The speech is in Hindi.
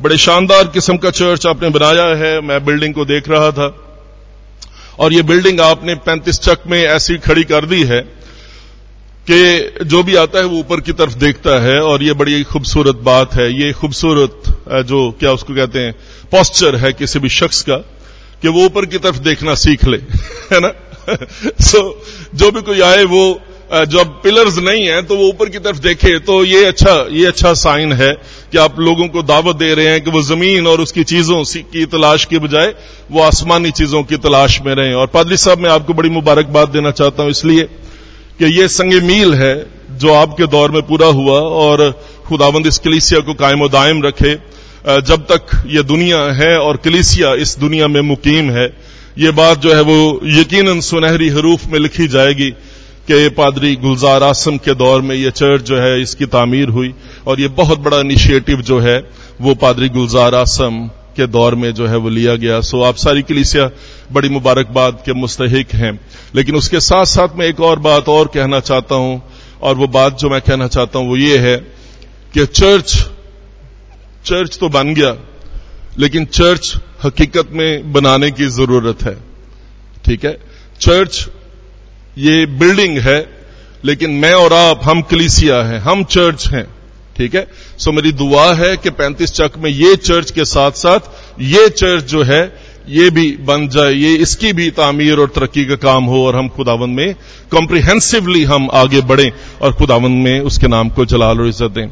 बड़े शानदार किस्म का चर्च आपने बनाया है मैं बिल्डिंग को देख रहा था। और ये बिल्डिंग आपने पैंतीस चक में ऐसी खड़ी कर दी है कि जो भी आता है वो ऊपर की तरफ़ देखता है और ये बड़ी खूबसूरत बात है। ये खूबसूरत जो क्या उसको कहते हैं पॉस्चर है किसी भी शख्स का कि वो ऊपर की तरफ़ देखना सीख ले है ना? सो so, जो भी कोई आए वो जब पिलर्स नहीं है तो वो ऊपर की तरफ़ देखे तो ये अच्छा ये अच्छा साइन है। कि आप लोगों को दावत दे रहे हैं कि वो ज़मीन और उसकी चीज़ों की तलाश के बजाय वो आसमानी चीज़ों की तलाश में रहें। और पादरी साहब, मैं आपको बड़ी मुबारकबाद देना चाहता हूँ इसलिए कि ये संग मील है जो आपके दौर में पूरा हुआ और खुदाबंद इस कलीसिया को कायम दायम रखे। जब तक ये दुनिया है और कलीसिया इस दुनिया में मुकीम है, ये बात जो है वो यकीनन सुनहरी हरूफ में लिखी जाएगी कि पादरी गुलजार आसम के दौर में ये चर्च जो है, इसकी तामीर हुई और ये बहुत बड़ा इनिशिएटिव जो है, वो पादरी गुलजार आसम के दौर में जो है, वो लिया गया। सो आप सारी कलीसिया बड़ी मुबारकबाद के मुस्तक हैं। लेकिन उसके साथ साथ मैं एक और बात और कहना चाहता हूँ, और वो बात जो मैं कहना चाहता हूँ, वो ये है कि चर्च चर्च तो बन गया, लेकिन चर्च हकीकत में बनाने की ज़रूरत है। ठीक है? चर्च ये बिल्डिंग है, लेकिन मैं और आप, हम कलीसिया हैं, हम चर्च हैं, ठीक है? सो मेरी दुआ है कि पैंतीस चक में ये चर्च के साथ साथ ये चर्च जो है, ये भी बन जाए, ये इसकी भी तामीर और तरक्की का काम हो और हम खुदावन में कॉम्प्रिहेंसिवली हम आगे बढ़ें और खुदावन में उसके नाम को जलाल और इज़्ज़त दें।